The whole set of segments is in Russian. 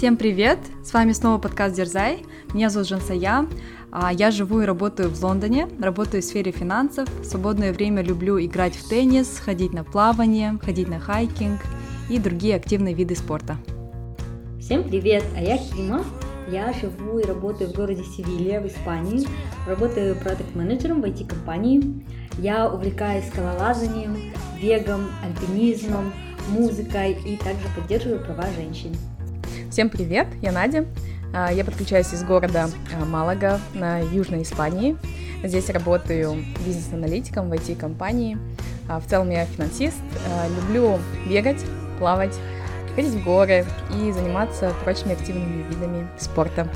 Всем привет! С вами снова подкаст Дерзай. Меня зовут Жансая. А, я живу и работаю в Лондоне, работаю в сфере финансов. В свободное время люблю играть в теннис, ходить на плавание, ходить на хайкинг и другие активные виды спорта. Всем привет! А я Кима. Я живу и работаю в городе Севилья в Испании. Работаю продукт-менеджером в IT-компании. Я увлекаюсь скалолазанием, бегом, альпинизмом, музыкой и также поддерживаю права женщин. Всем привет, я Надя. А, я подключаюсь из города а, Малага на Южной Испании. Здесь работаю бизнес-аналитиком в IT-компании. А, в целом я финансист. Люблю бегать, плавать, ходить в горы и заниматься прочими активными видами спорта.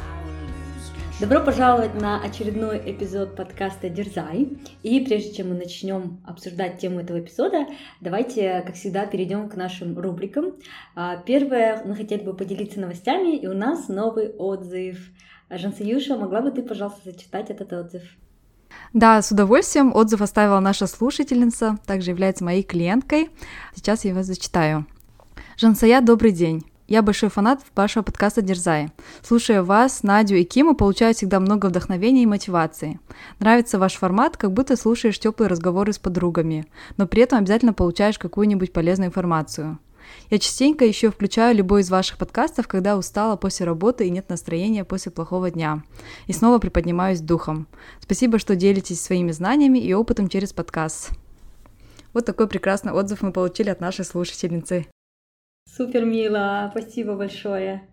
Добро пожаловать на очередной эпизод подкаста «Дерзай». И прежде чем мы начнем обсуждать тему этого эпизода, давайте, как всегда, перейдем к нашим рубрикам. А, первое, мы хотели бы поделиться новостями, и у нас новый отзыв. Жансаюша, могла бы ты, пожалуйста, зачитать этот отзыв? Да, с удовольствием. Отзыв оставила наша слушательница, также является моей клиенткой. Сейчас я его зачитаю. Жансая, добрый день. Я большой фанат вашего подкаста «Дерзай». Слушая вас, Надю и Киму, получаю всегда много вдохновения и мотивации. Нравится ваш формат, как будто слушаешь теплые разговоры с подругами, но при этом обязательно получаешь какую-нибудь полезную информацию. Я частенько еще включаю любой из ваших подкастов, когда устала после работы и нет настроения после плохого дня. И снова приподнимаюсь духом. Спасибо, что делитесь своими знаниями и опытом через подкаст. Вот такой прекрасный отзыв мы получили от нашей слушательницы. Супер мило, спасибо большое.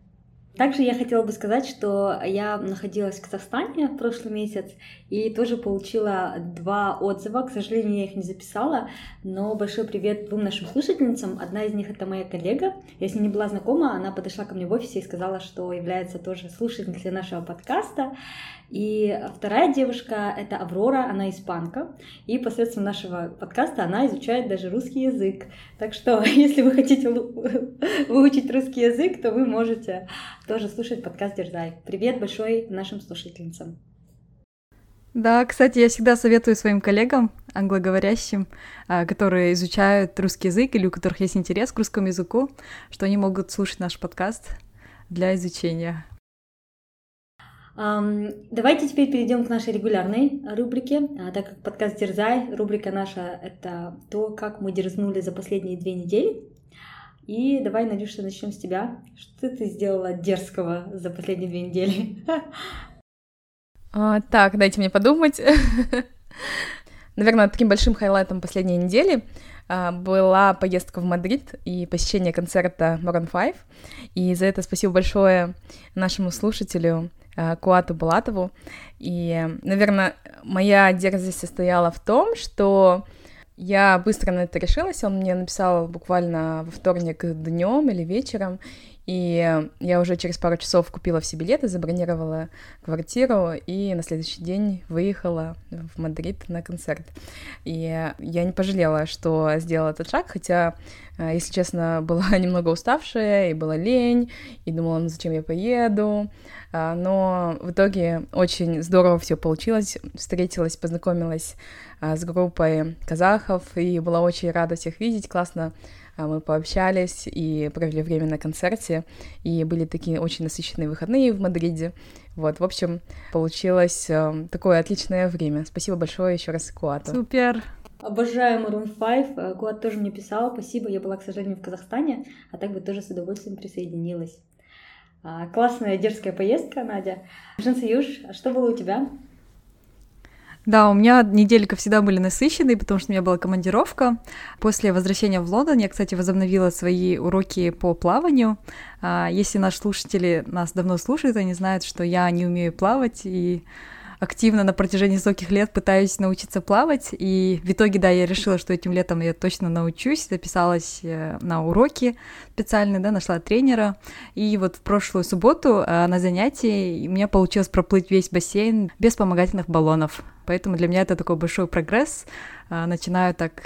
Также я хотела бы сказать, что я находилась в Казахстане в прошлый месяц и тоже получила два отзыва. К сожалению, я их не записала, но большой привет двум нашим слушательницам. Одна из них это моя коллега. Я с ней не была знакома, она подошла ко мне в офисе и сказала, что является тоже слушательницей нашего подкаста. И вторая девушка — это Аврора, она испанка, и посредством нашего подкаста она изучает даже русский язык. Так что, если вы хотите выучить русский язык, то вы можете тоже слушать подкаст «Дерзай». Привет большой нашим слушательницам. Да, кстати, я всегда советую своим коллегам, англоговорящим, а, которые изучают русский язык или у которых есть интерес к русскому языку, что они могут слушать наш подкаст для изучения. Давайте теперь перейдем к нашей регулярной рубрике. А, так как подкаст «Дерзай», рубрика наша — это то, как мы дерзнули за последние две недели. И давай, Надюша, начнем с тебя. Что ты сделала дерзкого за последние две недели? А, так, дайте мне подумать. Наверное, таким большим highlight ом последней недели а, была поездка в Мадрид и посещение концерта Maroon 5. И за это спасибо большое нашему слушателю Э, Куату Булатову. И, наверное, моя дерзость состояла в том, что я быстро на это решилась. Он мне написал буквально во вторник днем или вечером, и я уже через пару часов купила все билеты, забронировала квартиру и на следующий день выехала в Мадрид на концерт. И я не пожалела, что сделала этот шаг, хотя, э, если честно, была немного уставшая, и была лень, и думала, ну зачем я поеду. А, но в итоге очень здорово все получилось. Встретилась, познакомилась а, с группой казахов, и была очень рада всех видеть, классно мы пообщались и провели время на концерте, и были такие очень насыщенные выходные в Мадриде. Вот, в общем, получилось э, такое отличное время. Спасибо большое еще раз Куату. Супер! Обожаю Maroon 5. Куат тоже мне писала, спасибо. Я была, к сожалению, в Казахстане, а так бы тоже с удовольствием присоединилась. А, классная дерзкая поездка, Надя. Жансаюш, а что было у тебя? Да, у меня неделька всегда были насыщенные, потому что у меня была командировка. После возвращения в Лондон я, кстати, возобновила свои уроки по плаванию. А, если наши слушатели нас давно слушают, они знают, что я не умею плавать, и активно на протяжении стольких лет пытаюсь научиться плавать, и в итоге, да, я решила, что этим летом я точно научусь, записалась э, на уроки специальные, да, нашла тренера, и вот в прошлую субботу э, на занятии у меня получилось проплыть весь бассейн без вспомогательных баллонов, поэтому для меня это такой большой прогресс, э, начинаю так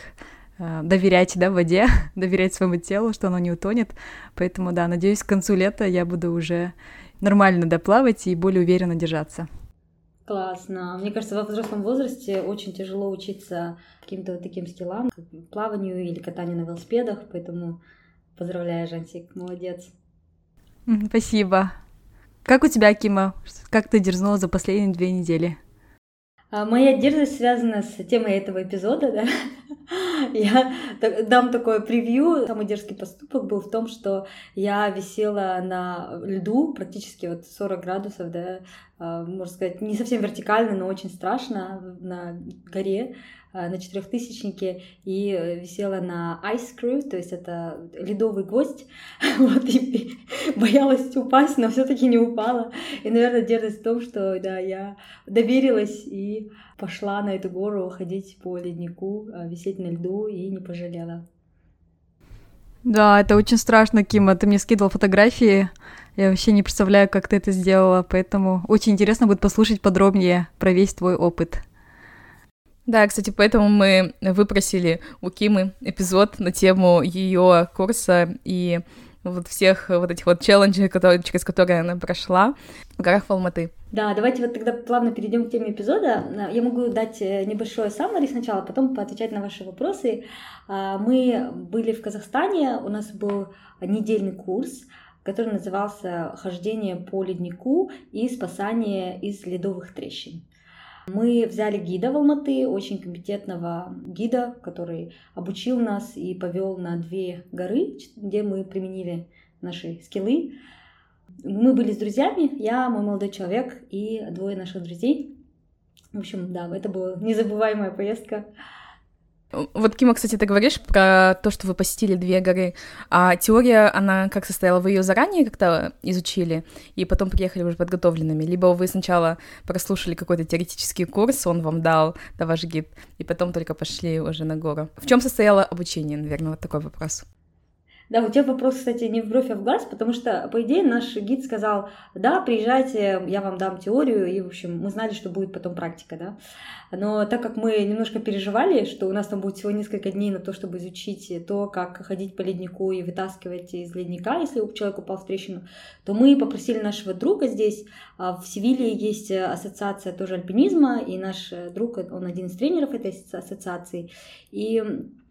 доверять, да, воде, доверять своему телу, что оно не утонет. Поэтому, да, надеюсь, к концу лета я буду уже нормально доплавать и более уверенно держаться. Классно. Мне кажется, во взрослом возрасте очень тяжело учиться каким-то вот таким скиллам, как плаванию или катанию на велосипедах, поэтому поздравляю, Жансик, молодец. Спасибо. Как у тебя, Кима? Как ты дерзнула за последние две недели? А, моя дерзость связана с темой этого эпизода, да. Я дам такое превью. Самый дерзкий поступок был в том, что я висела на льду практически вот 40 градусов, да, а, можно сказать, не совсем вертикально, но очень страшно на горе. Э, на четырехтысячнике и э, висела на ice crew, то есть это ледовый гвоздь, вот, и боялась упасть, но все таки не упала. И, наверное, дерзость в том, что, да, я доверилась и пошла на эту гору ходить по леднику, э, висеть на льду и не пожалела. Да, это очень страшно, Кима. Ты мне скидывал фотографии. Я вообще не представляю, как ты это сделала, поэтому очень интересно будет послушать подробнее про весь твой опыт. Да, кстати, поэтому мы выпросили у Кимы эпизод на тему ее курса и вот всех вот этих вот челленджей, которые, через которые она прошла в горах Алматы. Да, давайте вот тогда плавно перейдем к теме эпизода. Я могу дать э, небольшое саммари сначала, потом поотвечать на ваши вопросы. А, мы были в Казахстане, у нас был недельный курс, который назывался «Хождение по леднику и спасание из ледовых трещин». Мы взяли гида в Алматы, очень компетентного гида, который обучил нас и повел на две горы, где мы применили наши скиллы. Мы были с друзьями, я, мой молодой человек и двое наших друзей. В общем, да, это была незабываемая поездка. Вот, Кима, кстати, ты говоришь про то, что вы посетили две горы, а теория, она как состояла? Вы ее заранее как-то изучили и потом приехали уже подготовленными? Либо вы сначала прослушали какой-то теоретический курс, он вам дал, да, ваш гид, и потом только пошли уже на гору? В чем состояло обучение, наверное, вот такой вопрос? Да, у тебя вопрос, кстати, не в бровь, а в глаз, потому что, по идее, наш гид сказал, да, приезжайте, я вам дам теорию, и, в общем, мы знали, что будет потом практика, да. Но так как мы немножко переживали, что у нас там будет всего несколько дней на то, чтобы изучить то, как ходить по леднику и вытаскивать из ледника, если человек упал в трещину, то мы попросили нашего друга здесь, а, в Севиле есть ассоциация тоже альпинизма, и наш друг, он один из тренеров этой ассоциации, и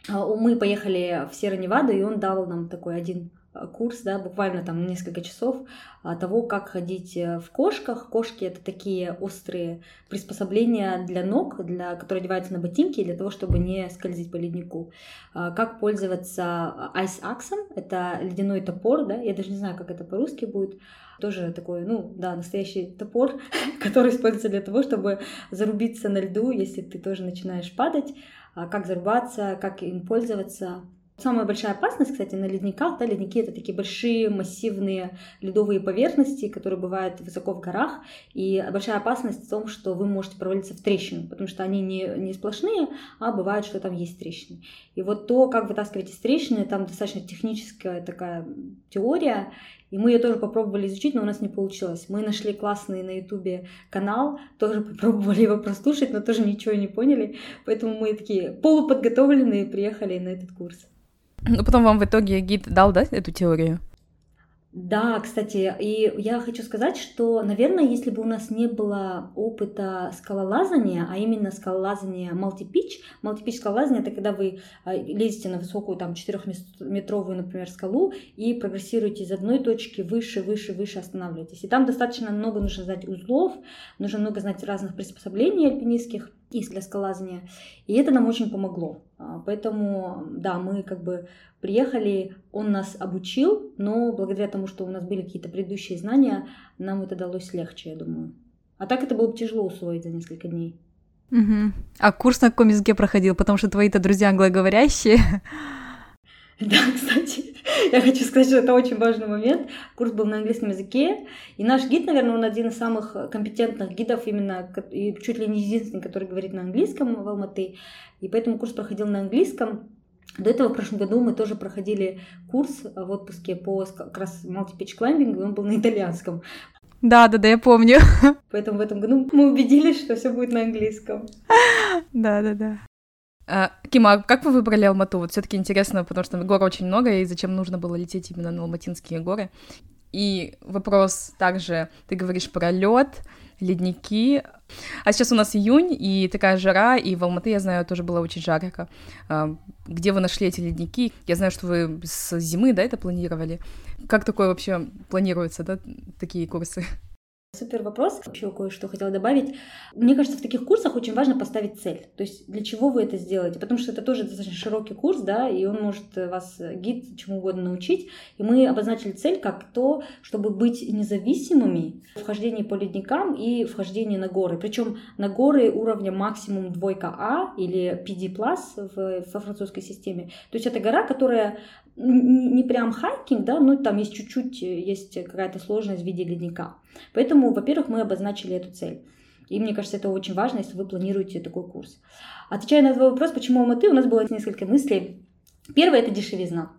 мы поехали в Северо-Неваду, и он дал нам такой один а, курс, да, буквально там несколько часов а, того, как ходить э, в кошках. Кошки это такие острые приспособления для ног, для, которые одеваются на ботинки для того, чтобы не скользить по леднику. Как пользоваться axe, это ледяной топор, да, я даже не знаю, как это по-русски будет, тоже такой, ну, да, настоящий топор, который используется для того, чтобы зарубиться на льду, если ты тоже начинаешь падать. А, как зарубаться, как им пользоваться. Самая большая опасность, кстати, на ледниках, да, ледники это такие большие массивные ледовые поверхности, которые бывают высоко в горах, и большая опасность в том, что вы можете провалиться в трещину, потому что они не, не сплошные, а бывает, что там есть трещины. И вот то, как вытаскивать из трещины, там достаточно техническая такая теория, и мы ее тоже попробовали изучить, но у нас не получилось. Мы нашли классный на ютубе канал, тоже попробовали его прослушать, но тоже ничего не поняли. Поэтому мы такие полуподготовленные приехали на этот курс. Ну, потом вам в итоге гид дал, да, эту теорию? Да, кстати, и я хочу сказать, что, наверное, если бы у нас не было опыта скалолазания, а именно скалолазания мультипич, мультипич скалолазание это когда вы а, лезете на высокую там 4-метровую, например, скалу и прогрессируете из одной точки выше, выше, выше останавливаетесь. И там достаточно много нужно знать узлов, нужно много знать разных приспособлений альпинистских из для скалолазания. И это нам очень помогло. А, поэтому, да, мы как бы приехали, он нас обучил, но благодаря тому, что у нас были какие-то предыдущие знания, нам это далось легче, я думаю. А так это было бы тяжело усвоить за несколько дней. Угу. А курс на каком языке проходил? Потому что твои-то друзья англоговорящие. Да, кстати, я хочу сказать, что это очень важный момент. Курс был на английском языке, и наш гид, наверное, он один из самых компетентных гидов именно, и чуть ли не единственный, который говорит на английском в Алматы, и поэтому курс проходил на английском. До этого в прошлом году мы тоже проходили курс в отпуске по как раз multi-pitch climbing, и он был на итальянском. Да, да, да, я помню. Поэтому в этом году мы убедились, что все будет на английском. Да, да, да. А, Кима, а как вы выбрали Алмату? Вот все-таки интересно, потому что гор очень много, и зачем нужно было лететь именно на Алматинские горы? И вопрос также, ты говоришь про лед, ледники. А сейчас у нас июнь, и такая жара, и в Алматы, я знаю, тоже было очень жарко. А, где вы нашли эти ледники? Я знаю, что вы с зимы, да, это планировали. Как такое вообще планируется, да, такие курсы? Супер вопрос. Еще кое-что хотела добавить. Мне кажется, в таких курсах очень важно поставить цель. То есть для чего вы это сделаете? Потому что это тоже достаточно широкий курс, да, и он может вас, гид, чему угодно научить. И мы обозначили цель как то, чтобы быть независимыми в вхождении по ледникам и вхождении на горы. Причем на горы уровня максимум двойка А или PD+, в, во французской системе. То есть это гора, которая не прям хайкинг, да, но там есть чуть-чуть, есть какая-то сложность в виде ледника. Поэтому, во-первых, мы обозначили эту цель. И мне кажется, это очень важно, если вы планируете такой курс. Отвечая на твой вопрос, почему Алматы, у нас было несколько мыслей. Первое – это дешевизна.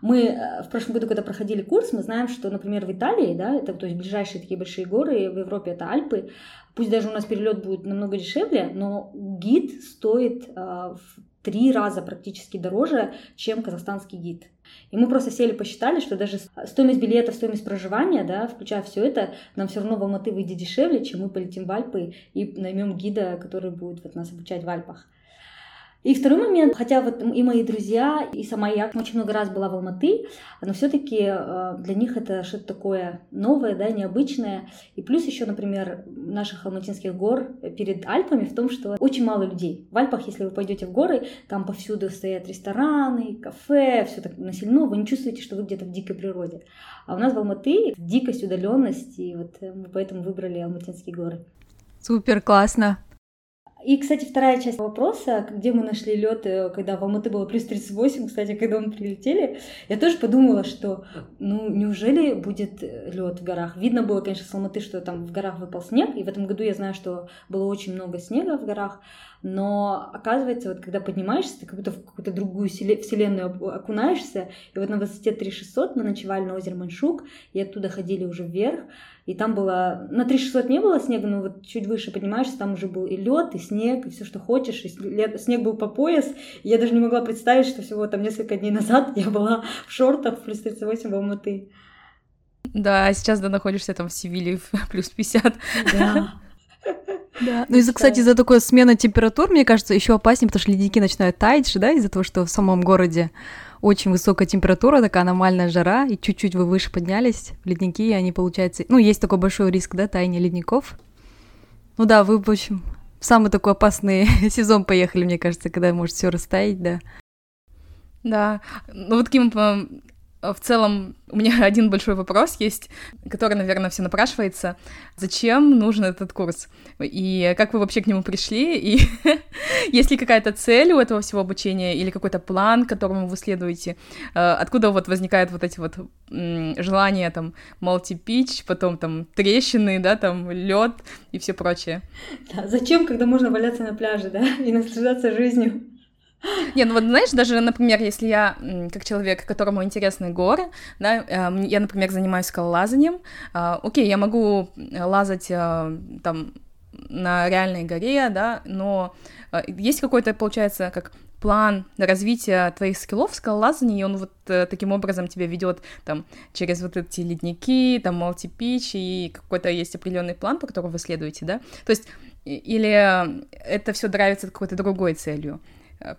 Мы э, в прошлом году, когда проходили курс, мы знаем, что, например, в Италии, да, это то есть ближайшие такие большие горы, в Европе это Альпы, пусть даже у нас перелет будет намного дешевле, но гид стоит э, в три раза практически дороже, чем казахстанский гид. И мы просто сели, посчитали, что даже стоимость билета, стоимость проживания, да, включая все это, нам все равно в Алматы выйдет дешевле, чем мы полетим в Альпы и наймем гида, который будет вот нас обучать в Альпах. И второй момент, хотя вот и мои друзья, и сама я очень много раз была в Алматы, но все-таки э, для них это что-то такое новое, да, необычное. И плюс еще, например, наших алматинских гор перед Альпами в том, что очень мало людей. В Альпах, если вы пойдете в горы, там повсюду стоят рестораны, кафе, все так населено, вы не чувствуете, что вы где-то в дикой природе. А у нас в Алматы дикость, удаленность, и вот мы поэтому выбрали Алматинские горы. Супер, классно. И, кстати, вторая часть вопроса, где мы нашли лед, э, когда в Алматы было плюс 38, кстати, когда мы прилетели, я тоже подумала, что, ну, неужели будет э, лед в горах? Видно было, конечно, с Алматы, что там в горах выпал снег, и в этом году я знаю, что было очень много снега в горах, но оказывается, вот когда поднимаешься, ты как будто в какую-то другую вселенную окунаешься, и вот на высоте 3600 мы ночевали на озере Маншук, и оттуда ходили уже вверх, и там было, на 3600 не было снега, но вот чуть выше поднимаешься, там уже был и лед, и снег, и все, что хочешь, и снег был по пояс, и я даже не могла представить, что всего там несколько дней назад я была в шортах плюс 38 в Алматы. Да, а сейчас, да, находишься там в Севиле в плюс 50. Да. Да. Ну, из-за, кстати, из-за такой смены температур, мне кажется, еще опаснее, потому что ледники начинают таять же, да, из-за того, что в самом городе очень высокая температура, такая аномальная жара, и чуть-чуть вы выше поднялись в ледники, и они, получается... Ну, есть такой большой риск, да, таяния ледников. Ну да, вы, в общем, в самый такой опасный сезон поехали, мне кажется, когда может все растаять, да. Да, ну вот Ким в целом у меня один большой вопрос есть, который, наверное, все напрашивается. Зачем нужен этот курс? И как вы вообще к нему пришли? И есть ли какая-то цель у этого всего обучения или какой-то план, которому вы следуете? Э, откуда вот возникают вот эти вот желания там multi-pitch, потом там трещины, да, там лед и все прочее? Да, зачем, когда можно валяться на пляже, да, и наслаждаться жизнью? Не, ну вот знаешь, даже, например, если я как человек, которому интересны горы, да, э, я, например, занимаюсь скалолазанием, а, окей, я могу лазать э, там на реальной горе, да, но э, есть какой-то, получается, как план развития твоих скиллов в скалолазании, и он вот э, таким образом тебя ведет там через вот эти ледники, там мультипич, и какой-то есть определенный план, по которому вы следуете, да? То есть или это все драйвится какой-то другой целью?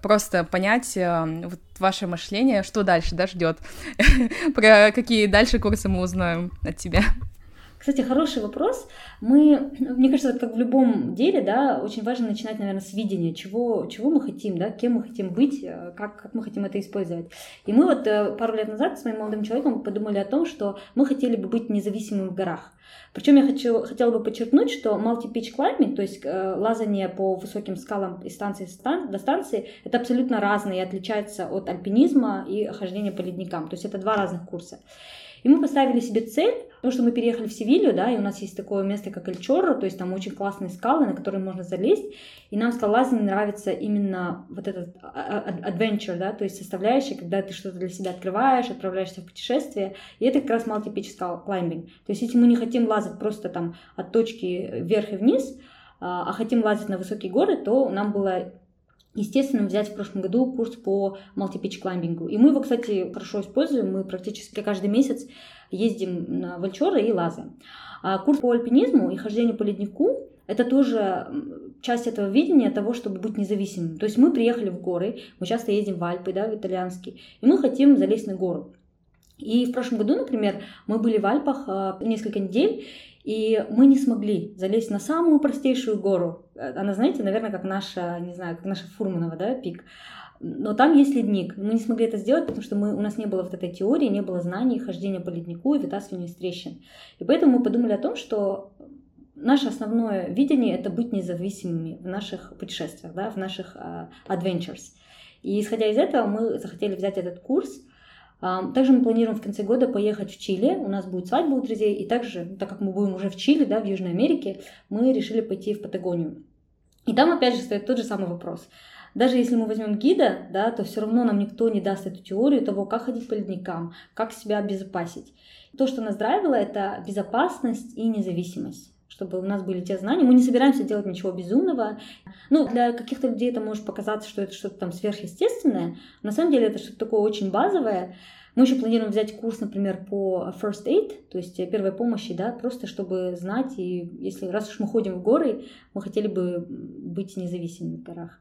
Просто понять э, вот ваше мышление, что дальше, да, ждет, про какие дальше курсы мы узнаем от тебя. Кстати, хороший вопрос. Мы, мне кажется, вот как в любом деле, да, очень важно начинать, наверное, с видения, чего, чего мы хотим, да, кем мы хотим быть, э, как, как мы хотим это использовать. И мы вот э, пару лет назад с моим молодым человеком подумали о том, что мы хотели бы быть независимыми в горах. Причем я хочу, хотела бы подчеркнуть, что multi-pitch climbing, то есть э, лазание по высоким скалам из станции до станции, это абсолютно разные и отличается от альпинизма и хождения по ледникам. То есть это два разных курса. И мы поставили себе цель, потому что мы переехали в Севилью, да, и у нас есть такое место, как Эльчорро, то есть там очень классные скалы, на которые можно залезть, и нам скалолазание нравится именно вот этот а, а, adventure, да, то есть составляющая, когда ты что-то для себя открываешь, отправляешься в путешествие, и это как раз multi-pitch climbing. То есть если мы не хотим лазать просто там от точки вверх и вниз, а, а хотим лазить на высокие горы, то нам было естественно, взять в прошлом году курс по multi-pitch клаймбингу. И мы его, кстати, хорошо используем. Мы практически каждый месяц ездим на Вальчора и Лазы. А курс по альпинизму и хождению по леднику – это тоже часть этого видения того, чтобы быть независимым. То есть мы приехали в горы, мы часто ездим в Альпы, да, в итальянские, и мы хотим залезть на гору. И в прошлом году, например, мы были в Альпах э, несколько недель, и мы не смогли залезть на самую простейшую гору. Она, знаете, наверное, как наша, не знаю, как наша Фурманова, да, пик. Но там есть ледник. Мы не смогли это сделать, потому что мы, у нас не было вот этой теории, не было знаний хождения по леднику и вытаскивания из трещин. И поэтому мы подумали о том, что наше основное видение — это быть независимыми в наших путешествиях, да, в наших uh, adventures. И исходя из этого мы захотели взять этот курс — также мы планируем в конце года поехать в Чили. У нас будет свадьба у друзей. И также, так как мы будем уже в Чили, да, в Южной Америке, мы решили пойти в Патагонию. И там опять же стоит тот же самый вопрос. Даже если мы возьмем гида, да, то все равно нам никто не даст эту теорию того, как ходить по ледникам, как себя обезопасить. То, что нас драйвило, это безопасность и независимость чтобы у нас были те знания. Мы не собираемся делать ничего безумного. Ну, для каких-то людей это может показаться, что это что-то там сверхъестественное. На самом деле это что-то такое очень базовое. Мы еще планируем взять курс, например, по first aid, то есть первой помощи, да, просто чтобы знать, и если раз уж мы ходим в горы, мы хотели бы быть независимыми в горах.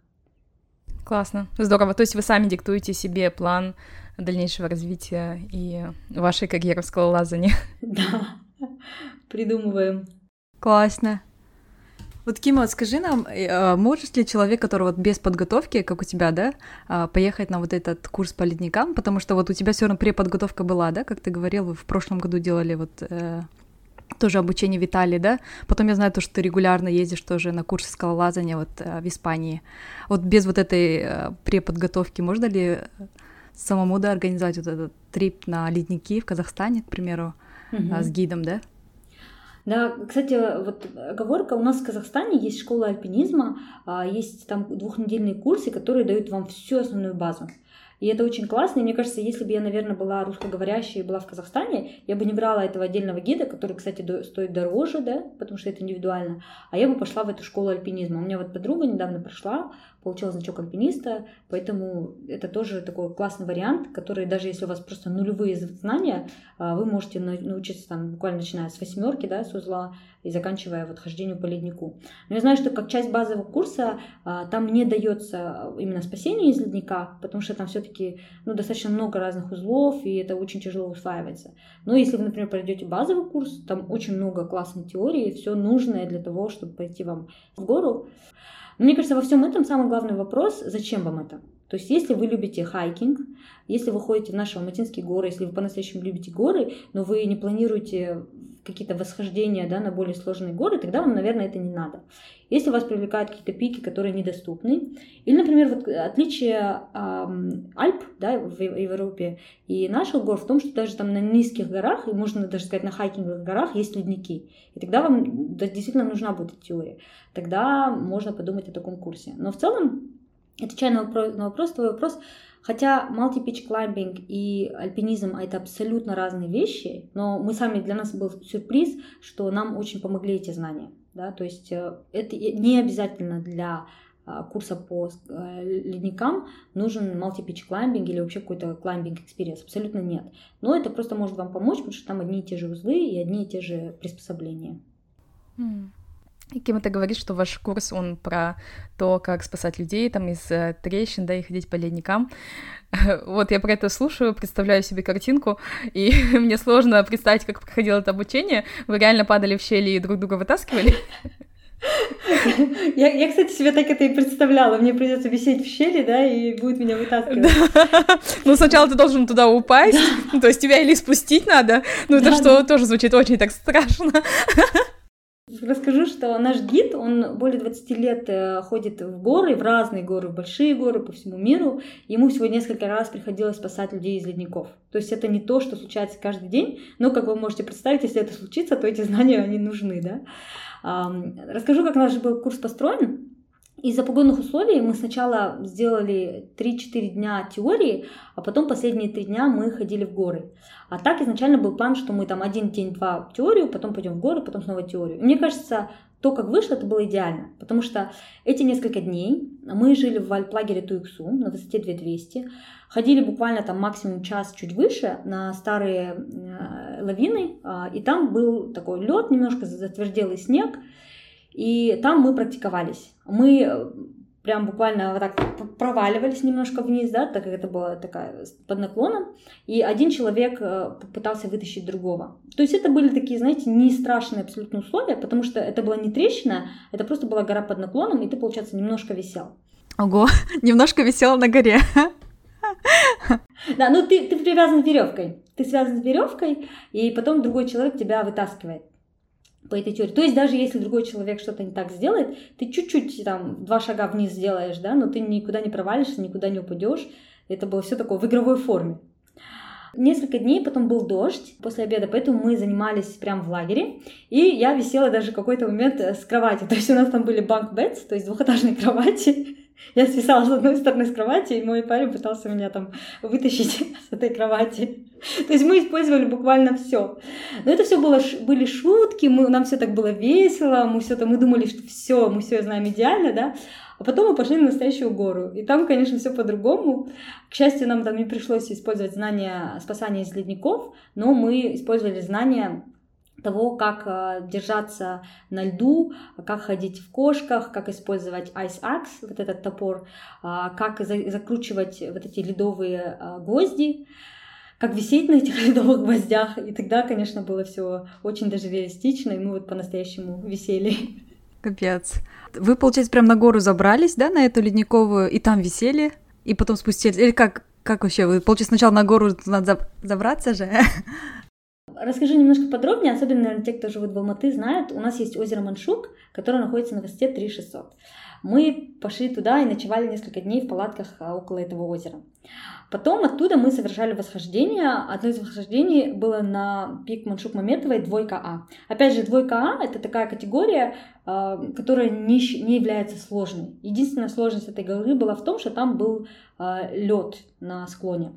Классно, здорово. То есть вы сами диктуете себе план дальнейшего развития и вашей карьеры в скалолазании? Да, придумываем. Классно. Вот, Кима, вот скажи нам, э, а, может ли человек, который вот без подготовки, как у тебя, да, а, поехать на вот этот курс по ледникам? Потому что вот у тебя все равно преподготовка была, да, как ты говорил, вы в прошлом году делали вот э, тоже обучение в Италии, да? Потом я знаю то, что ты регулярно ездишь тоже на курсы скалолазания вот э, в Испании. Вот без вот этой э, преподготовки можно ли самому, да, организовать вот этот трип на ледники в Казахстане, к примеру, mm-hmm. с гидом, да? Да, кстати, вот оговорка, у нас в Казахстане есть школа альпинизма, а, есть там двухнедельные курсы, которые дают вам всю основную базу. И это очень классно. И мне кажется, если бы я, наверное, была русскоговорящей и была в Казахстане, я бы не брала этого отдельного гида, который, кстати, стоит дороже, да, потому что это индивидуально, а я бы пошла в эту школу альпинизма. У меня вот подруга недавно прошла, получила значок альпиниста, поэтому это тоже такой классный вариант, который даже если у вас просто нулевые знания, а, вы можете научиться там буквально начиная с восьмерки, да, с узла и заканчивая вот хождению по леднику. Но я знаю, что как часть базового курса а, там не дается именно спасение из ледника, потому что там все-таки ну, достаточно много разных узлов, и это очень тяжело усваивается. Но если вы, например, пройдете базовый курс, там очень много классной теории, все нужное для того, чтобы пойти вам в гору. Но мне кажется, во всем этом самый главный вопрос, зачем вам это? То есть, если вы любите хайкинг, если вы ходите в наши Алматинские горы, если вы по-настоящему любите горы, но вы не планируете какие-то восхождения да, на более сложные горы, тогда вам, наверное, это не надо. Если вас привлекают какие-то пики, которые недоступны, или, например, вот отличие эм, Альп да, в, в Европе и наших гор в том, что даже там на низких горах, и можно даже сказать на хайкинговых горах, есть ледники. И тогда вам да, действительно нужна будет теория. Тогда можно подумать о таком курсе. Но в целом, отвечая на вопрос, на вопрос твой вопрос, Хотя multi-pitch climbing и альпинизм это абсолютно разные вещи, но мы сами для нас был сюрприз, что нам очень помогли эти знания. Да? То есть э, это не обязательно для а, курса по э, ледникам нужен multi-pitch climbing или вообще какой-то climbing experience. Абсолютно нет. Но это просто может вам помочь, потому что там одни и те же узлы и одни и те же приспособления. Mm. И Кем ты говоришь, что ваш курс, он про то, как спасать людей там из э, трещин, да, и ходить по ледникам. Вот я про это слушаю, представляю себе картинку, и мне сложно представить, как проходило это обучение. Вы реально падали в щели и друг друга вытаскивали? Я, я, кстати, себе так это и представляла. Мне придется висеть в щели, да, и будет меня вытаскивать. Да. Ну, сначала ты должен туда упасть, да. то есть тебя или спустить надо. Ну, это да, что да. тоже звучит очень так страшно. Расскажу, что наш гид, он более 20 лет э, ходит в горы, в разные горы, в большие горы по всему миру. Ему всего несколько раз приходилось спасать людей из ледников. То есть это не то, что случается каждый день, но, как вы можете представить, если это случится, то эти знания, они нужны, да. Расскажу, как наш был курс построен. Из-за погодных условий мы сначала сделали 3-4 дня теории, а потом последние 3 дня мы ходили в горы. А так изначально был план, что мы там один день-два теорию, потом пойдем в горы, потом снова теорию. И мне кажется, то, как вышло, это было идеально, потому что эти несколько дней мы жили в альплагере Туиксу на высоте 2200, ходили буквально там максимум час чуть выше на старые э, лавины, э, и там был такой лед, немножко затверделый снег, и там мы практиковались. Мы э, прям буквально вот так проваливались немножко вниз, да, так как это было такая под наклоном, и один человек э, пытался вытащить другого. То есть это были такие, знаете, не страшные абсолютно условия, потому что это была не трещина, это просто была гора под наклоном, и ты, получается, немножко висел. Ого, немножко висел на горе. Да, ну ты, ты привязан веревкой. Ты связан с веревкой, и потом другой человек тебя вытаскивает по этой теории. То есть даже если другой человек что-то не так сделает, ты чуть-чуть там два шага вниз сделаешь, да, но ты никуда не провалишься, никуда не упадешь. Это было все такое в игровой форме. Несколько дней потом был дождь после обеда, поэтому мы занимались прямо в лагере. И я висела даже какой-то момент с кровати. То есть у нас там были банк бедс, то есть двухэтажные кровати. Я свисала с одной стороны с кровати, и мой парень пытался меня там вытащить с этой кровати. То есть мы использовали буквально все. Но это все было, были шутки, мы, нам все так было весело, мы все там, мы думали, что все, мы все знаем идеально, да. А потом мы пошли на настоящую гору. И там, конечно, все по-другому. К счастью, нам там не пришлось использовать знания спасания из ледников, но мы использовали знания того, как э, держаться на льду, как ходить в кошках, как использовать ice axe, вот этот топор, э, как за закручивать вот эти ледовые э, гвозди, как висеть на этих ледовых гвоздях. И тогда, конечно, было все очень даже реалистично, и мы вот по-настоящему висели. Капец. Вы, получается, прям на гору забрались, да, на эту ледниковую, и там висели, и потом спустились? Или как, как вообще? Вы, получается, сначала на гору надо забраться же? Расскажи немножко подробнее, особенно, наверное, те, кто живут в Алматы, знают, у нас есть озеро Маншук, которое находится на высоте 3600. Мы пошли туда и ночевали несколько дней в палатках а, около этого озера. Потом оттуда мы совершали восхождение. Одно из восхождений было на пик Маншук Маметовой двойка А. Опять же, двойка А — это такая категория, а, которая не, не является сложной. Единственная сложность этой горы была в том, что там был а, лед на склоне.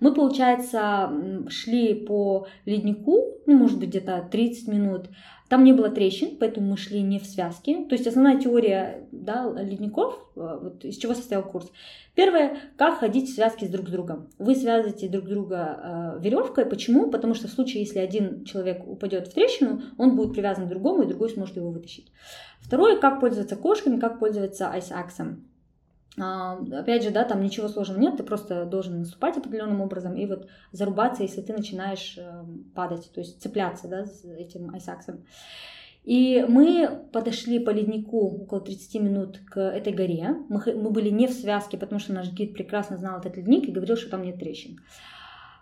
Мы, получается, шли по леднику, ну, может быть, где-то 30 минут. Там не было трещин, поэтому мы шли не в связке. То есть основная теория да, ледников, э, вот из чего состоял курс. Первое, как ходить в связке с друг с другом. Вы связываете друг друга э, веревкой. Почему? Потому что в случае, если один человек упадет в трещину, он будет привязан к другому, и другой сможет его вытащить. Второе, как пользоваться кошками, как пользоваться айсаксом. А, опять же, да, там ничего сложного нет, ты просто должен наступать определенным образом и вот зарубаться, если ты начинаешь э, падать, то есть цепляться, да, с этим айсаксом. И мы подошли по леднику около 30 минут к этой горе. Мы, мы были не в связке, потому что наш гид прекрасно знал этот ледник и говорил, что там нет трещин.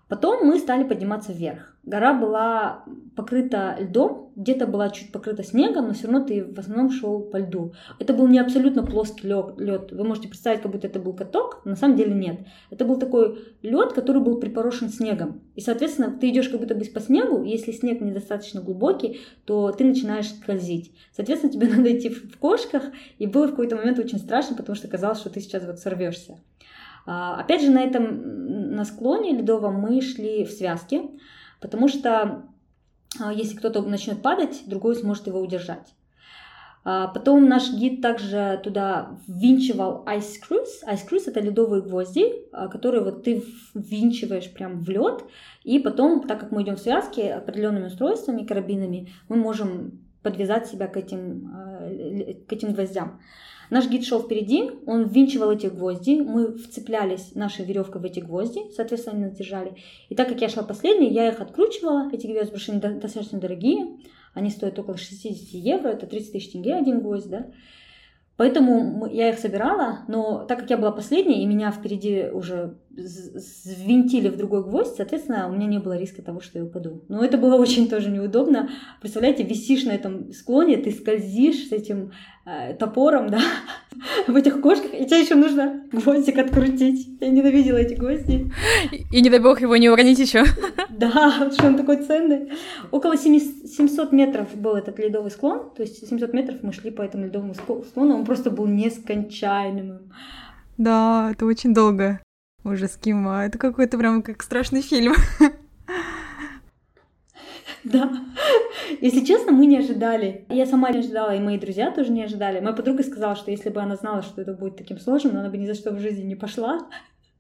Потом мы стали подниматься вверх. Гора была покрыта льдом, где-то была чуть покрыта снегом, но все равно ты в основном шел по льду. Это был не абсолютно плоский лед. Вы можете представить, как будто это был каток, на самом деле нет. Это был такой лед, который был припорошен снегом. И, соответственно, ты идешь как будто бы по снегу, если снег недостаточно глубокий, то ты начинаешь скользить. Соответственно, тебе надо идти в кошках, и было в какой-то момент очень страшно, потому что казалось, что ты сейчас вот сорвешься. А, опять же, на этом, на склоне ледовом мы шли в связке, потому что а, если кто-то начнет падать, другой сможет его удержать. А, потом наш гид также туда ввинчивал ice screws. Ice screws это ледовые гвозди, которые вот ты ввинчиваешь прям в лед, и потом, так как мы идем в связке определенными устройствами, карабинами, мы можем подвязать себя к этим, к этим гвоздям. Наш гид шел впереди, он ввинчивал эти гвозди, мы вцеплялись нашей веревкой в эти гвозди, соответственно, они держали. И так как я шла последней, я их откручивала, эти гвозди, достаточно дорогие, они стоят около 60 евро, это 30 тысяч тенге один гвоздь, да. Поэтому я их собирала, но так как я была последней, и меня впереди уже ввинтили в другой гвоздь, соответственно, у меня не было риска того, что я упаду. Но это было очень тоже неудобно. Представляете, висишь на этом склоне, ты скользишь с этим э, топором, да, в этих кошках, и тебе еще нужно гвоздик открутить. Я ненавидела эти гвозди. И не дай бог его не уронить еще. Да, что он такой ценный. Около 700 метров был этот ледовый склон, то есть 700 метров мы шли по этому ледовому склону, он просто был нескончаемым. Да, это очень долго. Ужас, Кима, это какой-то прям как страшный фильм. Да. Если честно, мы не ожидали. Я сама не ожидала, и мои друзья тоже не ожидали. Моя подруга сказала, что если бы она знала, что это будет таким сложным, она бы ни за что в жизни не пошла.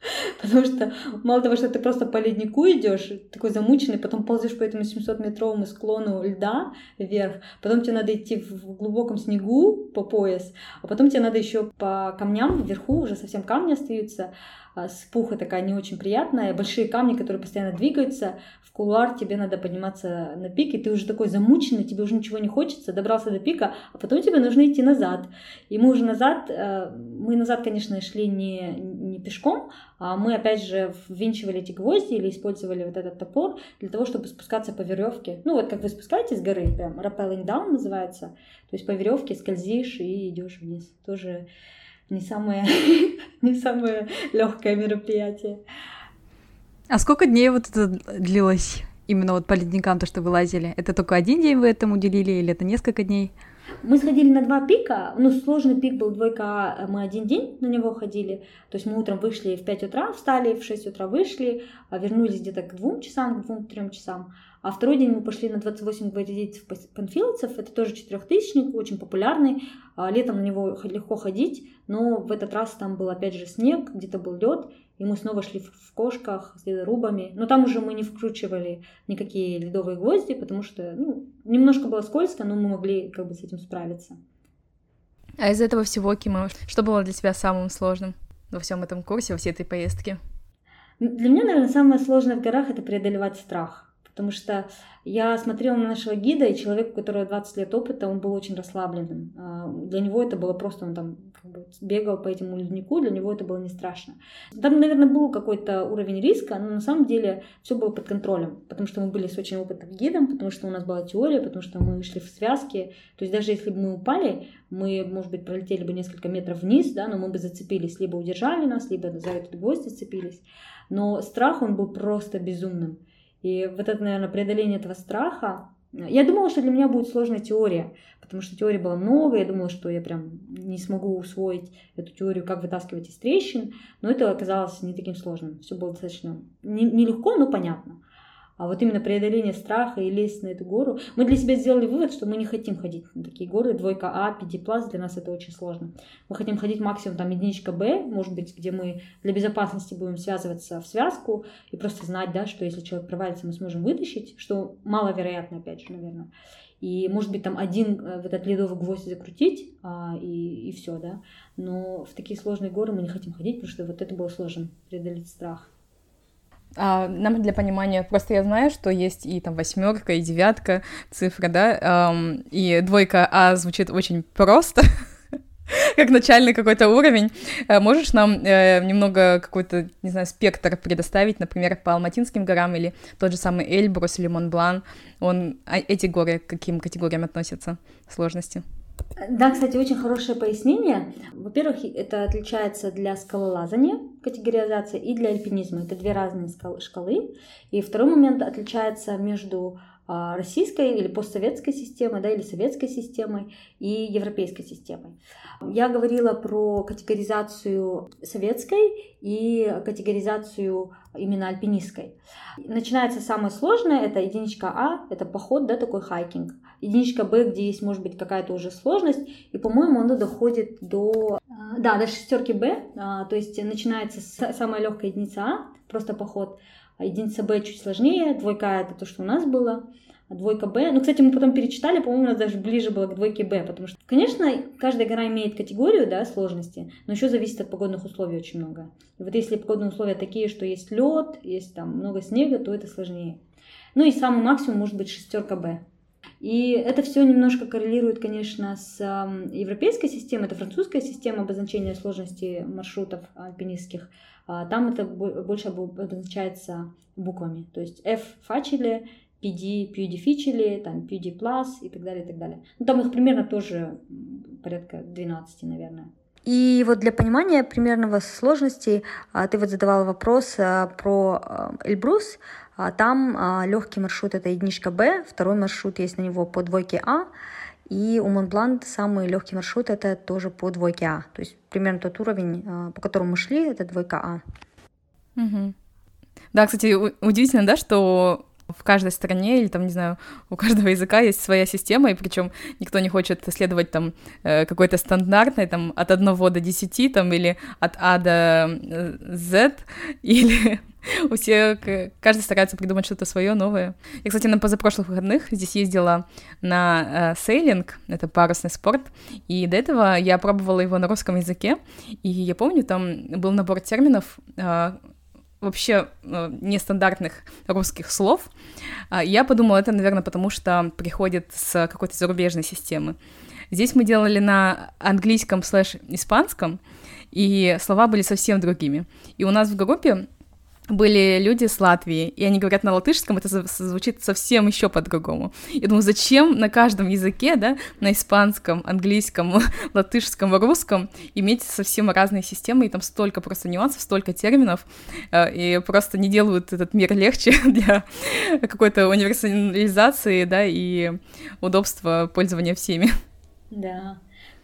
Потому что мало того, что ты просто по леднику идешь, такой замученный, потом ползешь по этому 700-метровому склону льда вверх, потом тебе надо идти в глубоком снегу по пояс, а потом тебе надо еще по камням вверху, уже совсем камни остаются, а, спуха такая не очень приятная, большие камни, которые постоянно двигаются, в кулуар тебе надо подниматься на пик, и ты уже такой замученный, тебе уже ничего не хочется, добрался до пика, а потом тебе нужно идти назад. И мы уже назад, э, мы назад, конечно, шли не, не пешком, а мы опять же ввинчивали эти гвозди или использовали вот этот топор для того, чтобы спускаться по веревке. Ну вот как вы спускаетесь с горы, прям rappelling down называется, то есть по веревке скользишь и идешь вниз. Тоже не самое, не самое легкое мероприятие. А сколько дней вот это длилось? Именно вот по ледникам, то, что вы лазили. Это только один день вы этому уделили или это несколько дней? Мы сходили на два пика, ну, сложный пик был двойка, а мы один день на него ходили, то есть мы утром вышли в 5 утра, встали, в 6 утра вышли, а вернулись где-то к двум часам, к двум-трем часам, а второй день мы пошли на 28 гвардейцев панфиловцев, это тоже четырехтысячник, очень популярный, а летом на него легко ходить, но в этот раз там был опять же снег, где-то был лед, и мы снова шли в кошках с ледорубами. Но там уже мы не вкручивали никакие ледовые гвозди, потому что ну, немножко было скользко, но мы могли как бы с этим справиться. А из этого всего, Кима, что было для тебя самым сложным во всем этом курсе, во всей этой поездке? Для меня, наверное, самое сложное в горах — это преодолевать страх. Потому что я смотрела на нашего гида, и человек, у которого 20 лет опыта, он был очень расслабленным. А, для него это было просто, он там как бы бегал по этому леднику, для него это было не страшно. Там, наверное, был какой-то уровень риска, но на самом деле все было под контролем, потому что мы были с очень опытным гидом, потому что у нас была теория, потому что мы шли в связке. То есть даже если бы мы упали, мы, может быть, пролетели бы несколько метров вниз, да, но мы бы зацепились, либо удержали нас, либо за этот гвоздь зацепились. Но страх, он был просто безумным. И вот это, наверное, преодоление этого страха. Я думала, что для меня будет сложная теория, потому что теории было много, я думала, что я прям не смогу усвоить эту теорию, как вытаскивать из трещин, но это оказалось не таким сложным. Все было достаточно нелегко, но понятно. А вот именно преодоление страха и лезть на эту гору. Мы для себя сделали вывод, что мы не хотим ходить на такие горы. Двойка А, пятипласт, для нас это очень сложно. Мы хотим ходить максимум там единичка Б, может быть, где мы для безопасности будем связываться в связку и просто знать, да, что если человек провалится, мы сможем вытащить, что маловероятно, опять же, наверное. И, может быть, там один э, в этот ледовый гвоздь закрутить, а, и, и все, да. Но в такие сложные горы мы не хотим ходить, потому что вот это было сложно, преодолеть страх. А, нам для понимания, просто я знаю, что есть и там восьмерка, и девятка цифра, да, эм, и двойка А звучит очень просто, как начальный какой-то уровень. Э, можешь нам э, немного какой-то, не знаю, спектр предоставить, например, по Алматинским горам или тот же самый Эльбрус или Монблан? Он, а эти горы к каким категориям относятся сложности? Да, кстати, очень хорошее пояснение. Во-первых, это отличается для скалолазания категоризация и для альпинизма. Это две разные шкалы. И второй момент отличается между а, российской или постсоветской системой, да, или советской системой и европейской системой. Я говорила про категоризацию советской и категоризацию именно альпинистской. Начинается самое сложное, это единичка А, это поход, да, такой хайкинг. Единичка Б, где есть, может быть, какая-то уже сложность, и, по-моему, оно доходит до, а, да, до шестерки Б, а, то есть начинается с самая легкая единица А, просто поход, а единица Б чуть сложнее, двойка А это то, что у нас было, а двойка Б. Ну, кстати, мы потом перечитали, по-моему, у нас даже ближе было к двойке Б, потому что, конечно, каждая гора имеет категорию, да, сложности, но еще зависит от погодных условий очень много. И вот если погодные условия такие, что есть лед, есть там много снега, то это сложнее. Ну и самый максимум может быть шестерка Б. И это все немножко коррелирует, конечно, с европейской системой, это французская система обозначения сложности маршрутов альпинистских. А, там это больше обозначается буквами, то есть F facile, PD, difficile, там PD plus и так далее, и так далее. Ну, там их примерно тоже порядка 12, наверное. И вот для понимания примерного сложности а, ты вот задавала вопрос а, про Эльбрус. Там легкий маршрут это единичка Б, второй маршрут есть на него по двойке А, и у Монблан самый легкий маршрут это тоже по двойке А. То есть примерно тот уровень, по которому мы шли, это двойка А. Угу. Да, кстати, удивительно, да, что в каждой стране или там, не знаю, у каждого языка есть своя система, и причем никто не хочет следовать там э, какой-то стандартной, там, от 1 до 10, там, или от А до э, Z, или у всех, каждый старается придумать что-то свое новое. Я, кстати, на позапрошлых выходных здесь ездила на э, сейлинг, это парусный спорт, и до этого я пробовала его на русском языке, и я помню, там был набор терминов, вообще э, нестандартных русских слов. А, я подумала, это, наверное, потому что приходит с какой-то зарубежной системы. Здесь мы делали на английском слэш испанском, и слова были совсем другими. И у нас в группе были люди с Латвии, и они говорят на латышском, это звучит совсем еще по-другому. Я думаю, зачем на каждом языке, да, на испанском, английском, латышском, русском иметь совсем разные системы, и там столько просто нюансов, столько терминов, э, и просто не делают этот мир легче для какой-то универсализации, да, и удобства пользования всеми. Да,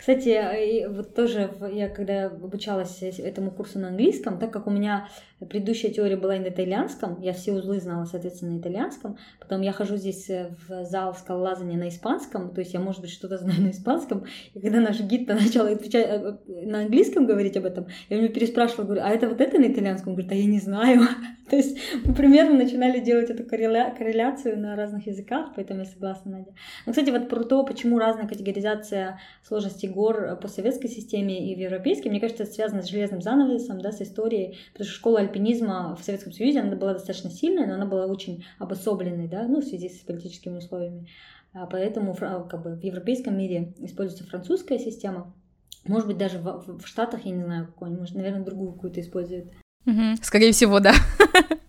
кстати, вот тоже я когда обучалась этому курсу на английском, так как у меня предыдущая теория была и на итальянском, я все узлы знала, соответственно, на итальянском, потом я хожу здесь э, в зал скалолазания на испанском, то есть я, может быть, что-то знаю на испанском, и когда наш гид начал отвечать э, э, на английском говорить об этом, я у него переспрашивала, говорю, а это вот это на итальянском? Он говорит, а я не знаю. то есть мы примерно начинали делать эту корреля- корреляцию на разных языках, поэтому я согласна, Надя. Ну, кстати, вот про то, почему разная категоризация сложности гор по советской системе и в европейской, мне кажется, это связано с железным занавесом, да, с историей, потому что школа альпинизма в Советском Союзе, она была достаточно сильная, но она была очень обособленной, да, ну, в связи с политическими условиями. А поэтому как бы, в европейском мире используется французская система. Может быть, даже в, в Штатах, я не знаю, какой-нибудь, наверное, другую какую-то используют. Угу. Скорее всего, да.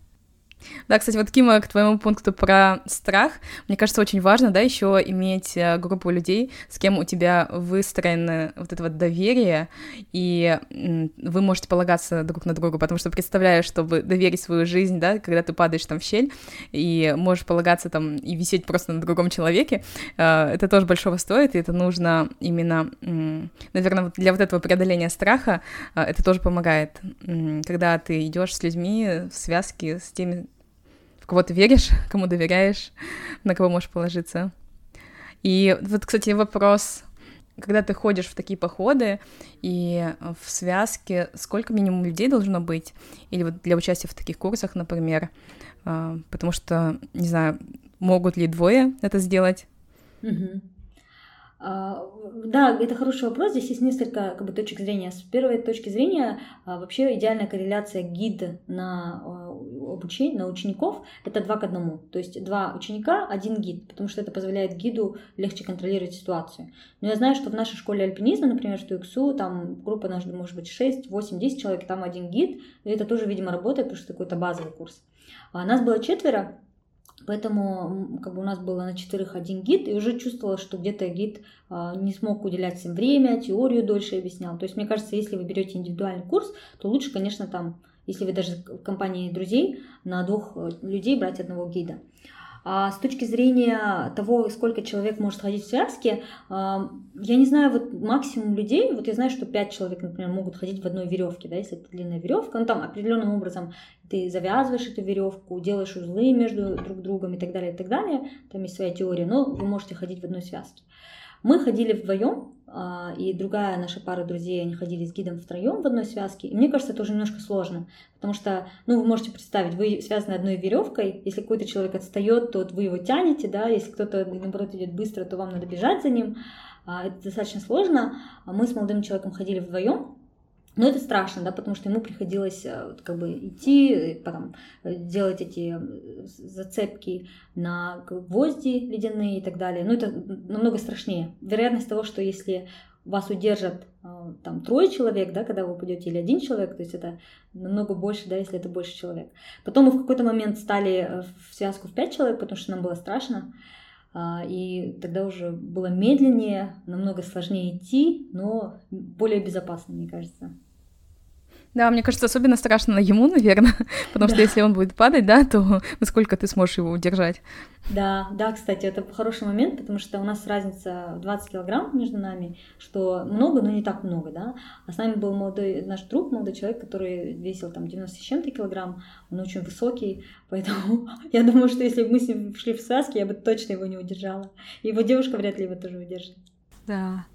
Да, кстати, вот Кима, к твоему пункту про страх, мне кажется, очень важно, да, еще иметь э, группу людей, с кем у тебя выстроено вот это вот доверие, и вы можете полагаться друг на друга, потому что представляю, чтобы доверить свою жизнь, да, когда ты падаешь там в щель, и можешь полагаться там и висеть просто на другом человеке, э, это тоже большого стоит, и это нужно именно, наверное, для вот этого преодоления страха, э, это тоже помогает, когда ты идешь с людьми в связке с теми в кого ты веришь, кому доверяешь, на кого можешь положиться. И вот, кстати, вопрос, когда ты ходишь в такие походы и в связке, сколько минимум людей должно быть? Или вот для участия в таких курсах, например, а, потому что, не знаю, могут ли двое это сделать? А, да, это хороший вопрос. Здесь есть несколько как бы, точек зрения. С первой точки зрения, а, вообще идеальная корреляция гида на обучение, на учеников – это два к одному. То есть два ученика, один гид, потому что это позволяет гиду легче контролировать ситуацию. Но я знаю, что в нашей школе альпинизма, например, что ИКСУ, там группа может быть 6, 8, 10 человек, там один гид, и это тоже, видимо, работает, потому что какой-то базовый курс. А нас было четверо, Поэтому как бы у нас было на четырех один гид, и уже чувствовала, что где-то гид а, не смог уделять всем время, теорию дольше объяснял. То есть, мне кажется, если вы берете индивидуальный курс, то лучше, конечно, там, если вы даже в компании друзей, на двух э, людей брать одного гида. А с точки зрения того, сколько человек может ходить в связке, я не знаю, вот максимум людей, вот я знаю, что пять человек, например, могут ходить в одной веревке, да, если это длинная веревка, ну там определенным образом ты завязываешь эту веревку, делаешь узлы между друг другом и так далее, и так далее, там есть своя теория, но вы можете ходить в одной связке. Мы ходили вдвоем, а, и другая наша пара друзей, они ходили с гидом втроем в одной связке. И мне кажется, это уже немножко сложно, потому что, ну, вы можете представить, вы связаны одной веревкой, если какой-то человек отстает, то вы его тянете, да, если кто-то, наоборот, идет быстро, то вам надо бежать за ним. А, это достаточно сложно. Мы с молодым человеком ходили вдвоем, Но это страшно, да, потому что ему приходилось э, как бы идти, потом делать эти зацепки на гвозди ледяные и так далее. Но это намного страшнее. Вероятность того, что если вас удержат там трое человек, да, когда вы упадете, или один человек, то есть это намного больше, да, если это больше человек. Потом мы в какой-то момент стали в связку в пять человек, потому что нам было страшно. А, и тогда уже было медленнее, намного сложнее идти, но более безопасно, мне кажется. Да, мне кажется, особенно страшно ему, наверное, потому да. что если он будет падать, да, то насколько ты сможешь его удержать? Да, да, кстати, это хороший момент, потому что у нас разница 20 килограмм между нами, что много, но не так много, да. А с нами был молодой наш друг, молодой человек, который весил там 90 с чем-то килограмм, он очень высокий, поэтому я думаю, что если бы мы с ним шли в связке, я бы точно его не удержала. Его девушка вряд ли его тоже удержит. Да,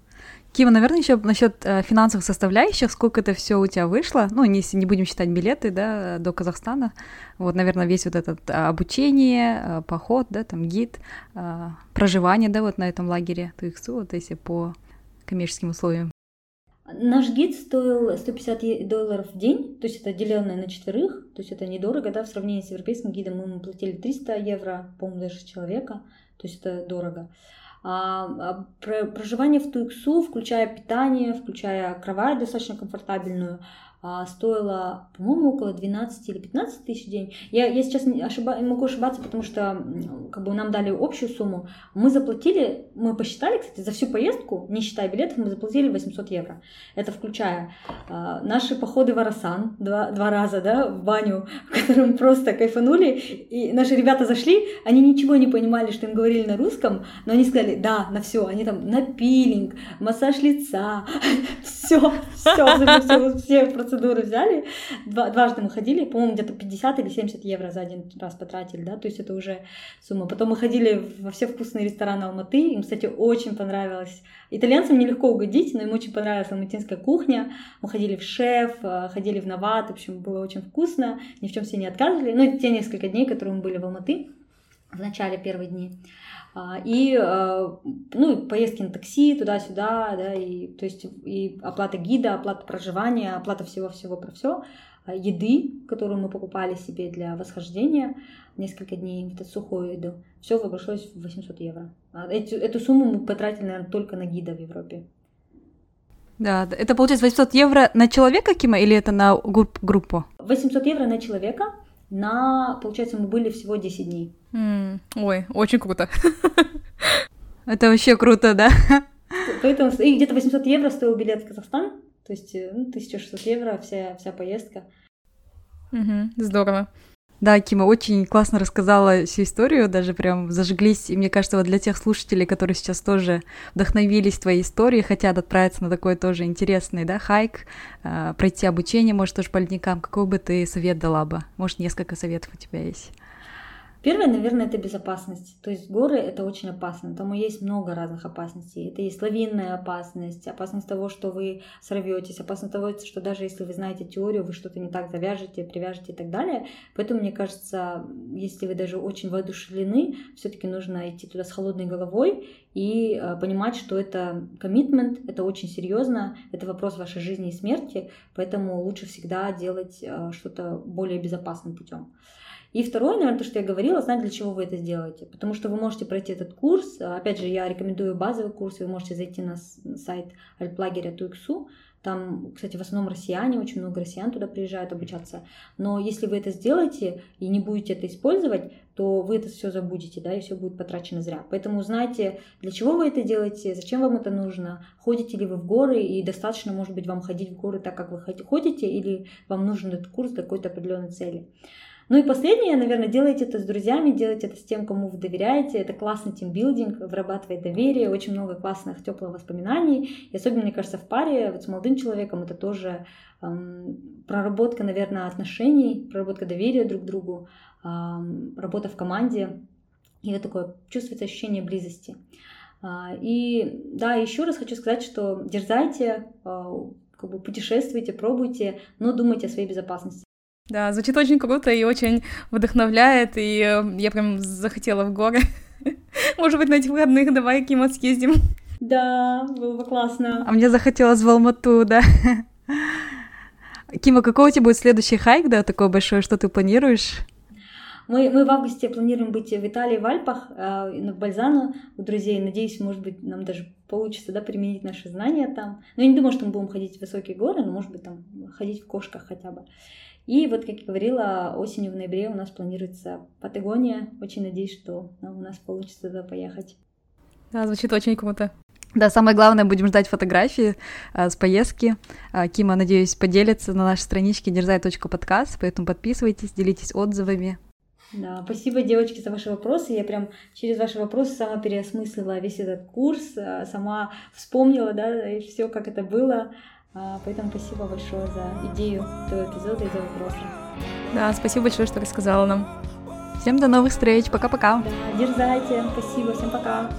Кима, наверное, еще насчет э, финансовых составляющих, сколько это все у тебя вышло, ну, если не будем считать билеты, да, до Казахстана, вот, наверное, весь вот этот а, обучение, а, поход, да, там гид, а, проживание, да, вот на этом лагере ТУИКСУ, вот если по коммерческим условиям. Наш гид стоил 150 долларов в день, то есть это деленное на четверых, то есть это недорого, да, в сравнении с европейским гидом мы ему платили 300 евро, по-моему, даже человека, то есть это дорого. Проживание в Туиксу, включая питание, включая кровать достаточно комфортабельную, а, стоило, по-моему, около 12 или 15 тысяч в день. Я, я сейчас ошиба, могу ошибаться, потому что как бы нам дали общую сумму. Мы заплатили, мы посчитали, кстати, за всю поездку, не считая билетов, мы заплатили 800 евро. Это включая а, наши походы в Арасан два, два раза, да, в баню, в котором просто кайфанули. И наши ребята зашли, они ничего не понимали, что им говорили на русском, но они сказали, да, на все. Они там на пилинг, массаж лица, все, все, все процедуры взяли, два, дважды мы ходили, по-моему, где-то 50 или 70 евро за один раз потратили, да, то есть это уже сумма. Потом мы ходили во все вкусные рестораны Алматы, им, кстати, очень понравилось. Итальянцам нелегко угодить, но им очень понравилась алматинская кухня. Мы ходили в шеф, э, ходили в Нават, в общем, было очень вкусно, ни в чем себе не отказывали. Ну, те несколько дней, которые мы были в Алматы, в начале первых дней. А, и э, ну, поездки на такси туда-сюда, да, и, то есть и оплата гида, оплата проживания, оплата всего-всего про все, а, еды, которую мы покупали себе для восхождения несколько дней, это сухую еду, все обошлось в 800 евро. А эту, эту сумму мы потратили, наверное, только на гида в Европе. Да, это получается 800 евро на человека, Кима, или это на группу? 800 евро на человека, на, получается, мы были всего 10 дней. Mm, ой, очень круто. Это вообще круто, да? Поэтому и где-то 800 евро стоил билет в Казахстан, то есть э, ну, 1600 евро вся, вся поездка. Угу, здорово. Да, Кима очень классно рассказала всю историю, даже прям зажглись. И мне кажется, вот для тех слушателей, которые сейчас тоже вдохновились твоей историей, хотят отправиться на такой тоже интересный, да, хайк, э, пройти обучение, может, тоже по ледникам, какой бы ты совет дала бы? Может, несколько советов у тебя есть? Первое, наверное, это безопасность. То есть горы это очень опасно. Там есть много разных опасностей. Это есть лавинная опасность, опасность того, что вы сорветесь, опасность того, что даже если вы знаете теорию, вы что-то не так завяжете, привяжете и так далее. Поэтому, мне кажется, если вы даже очень воодушевлены, все-таки нужно идти туда с холодной головой и э, понимать, что это коммитмент, это очень серьезно, это вопрос вашей жизни и смерти, поэтому лучше всегда делать э, что-то более безопасным путем. И второе, наверное, то, что я говорила, знать, для чего вы это сделаете. Потому что вы можете пройти этот курс. Опять же, я рекомендую базовый курс. Вы можете зайти на сайт альплагеря Туиксу. Там, кстати, в основном россияне, очень много россиян туда приезжают обучаться. Но если вы это сделаете и не будете это использовать, то вы это все забудете, да, и все будет потрачено зря. Поэтому узнайте, для чего вы это делаете, зачем вам это нужно, ходите ли вы в горы, и достаточно, может быть, вам ходить в горы так, как вы ходите, или вам нужен этот курс для какой-то определенной цели. Ну и последнее, наверное, делайте это с друзьями, делайте это с тем, кому вы доверяете. Это классный тимбилдинг, вырабатывает доверие, очень много классных, теплых воспоминаний. И особенно, мне кажется, в паре вот с молодым человеком это тоже эм, проработка, наверное, отношений, проработка доверия друг к другу, эм, работа в команде. И вот такое чувствуется ощущение близости. А, и да, еще раз хочу сказать, что дерзайте, а, как бы путешествуйте, пробуйте, но думайте о своей безопасности. Да, звучит очень круто и очень вдохновляет, и э, я прям захотела в горы. Может быть, на этих выходных давай, Кима, съездим. Да, было бы классно. А мне захотелось в Алмату, да. Кима, какой у тебя будет следующий хайк, да, такой большой, что ты планируешь? Мы, мы в августе планируем быть в Италии, в Альпах, э, на Бальзану у друзей. Надеюсь, может быть, нам даже получится да, применить наши знания там. Но я не думаю, что мы будем ходить в высокие горы, но, может быть, там ходить в кошках хотя бы. И вот, как я говорила, осенью в ноябре у нас планируется Патагония. Очень надеюсь, что у нас получится туда поехать. Да, звучит очень круто. Да, самое главное, будем ждать фотографии а, с поездки. А, Кима, надеюсь, поделится на нашей страничке дерзай.подкаст, поэтому подписывайтесь, делитесь отзывами. Да, спасибо, девочки, за ваши вопросы. Я прям через ваши вопросы сама переосмыслила весь этот курс, а, сама вспомнила, да, и все, как это было. А, поэтому спасибо большое за идею этого эпизода и за вопросы. Да, спасибо большое, что рассказала нам. Всем до новых встреч. Пока-пока. Да, дерзайте. Спасибо. Всем пока.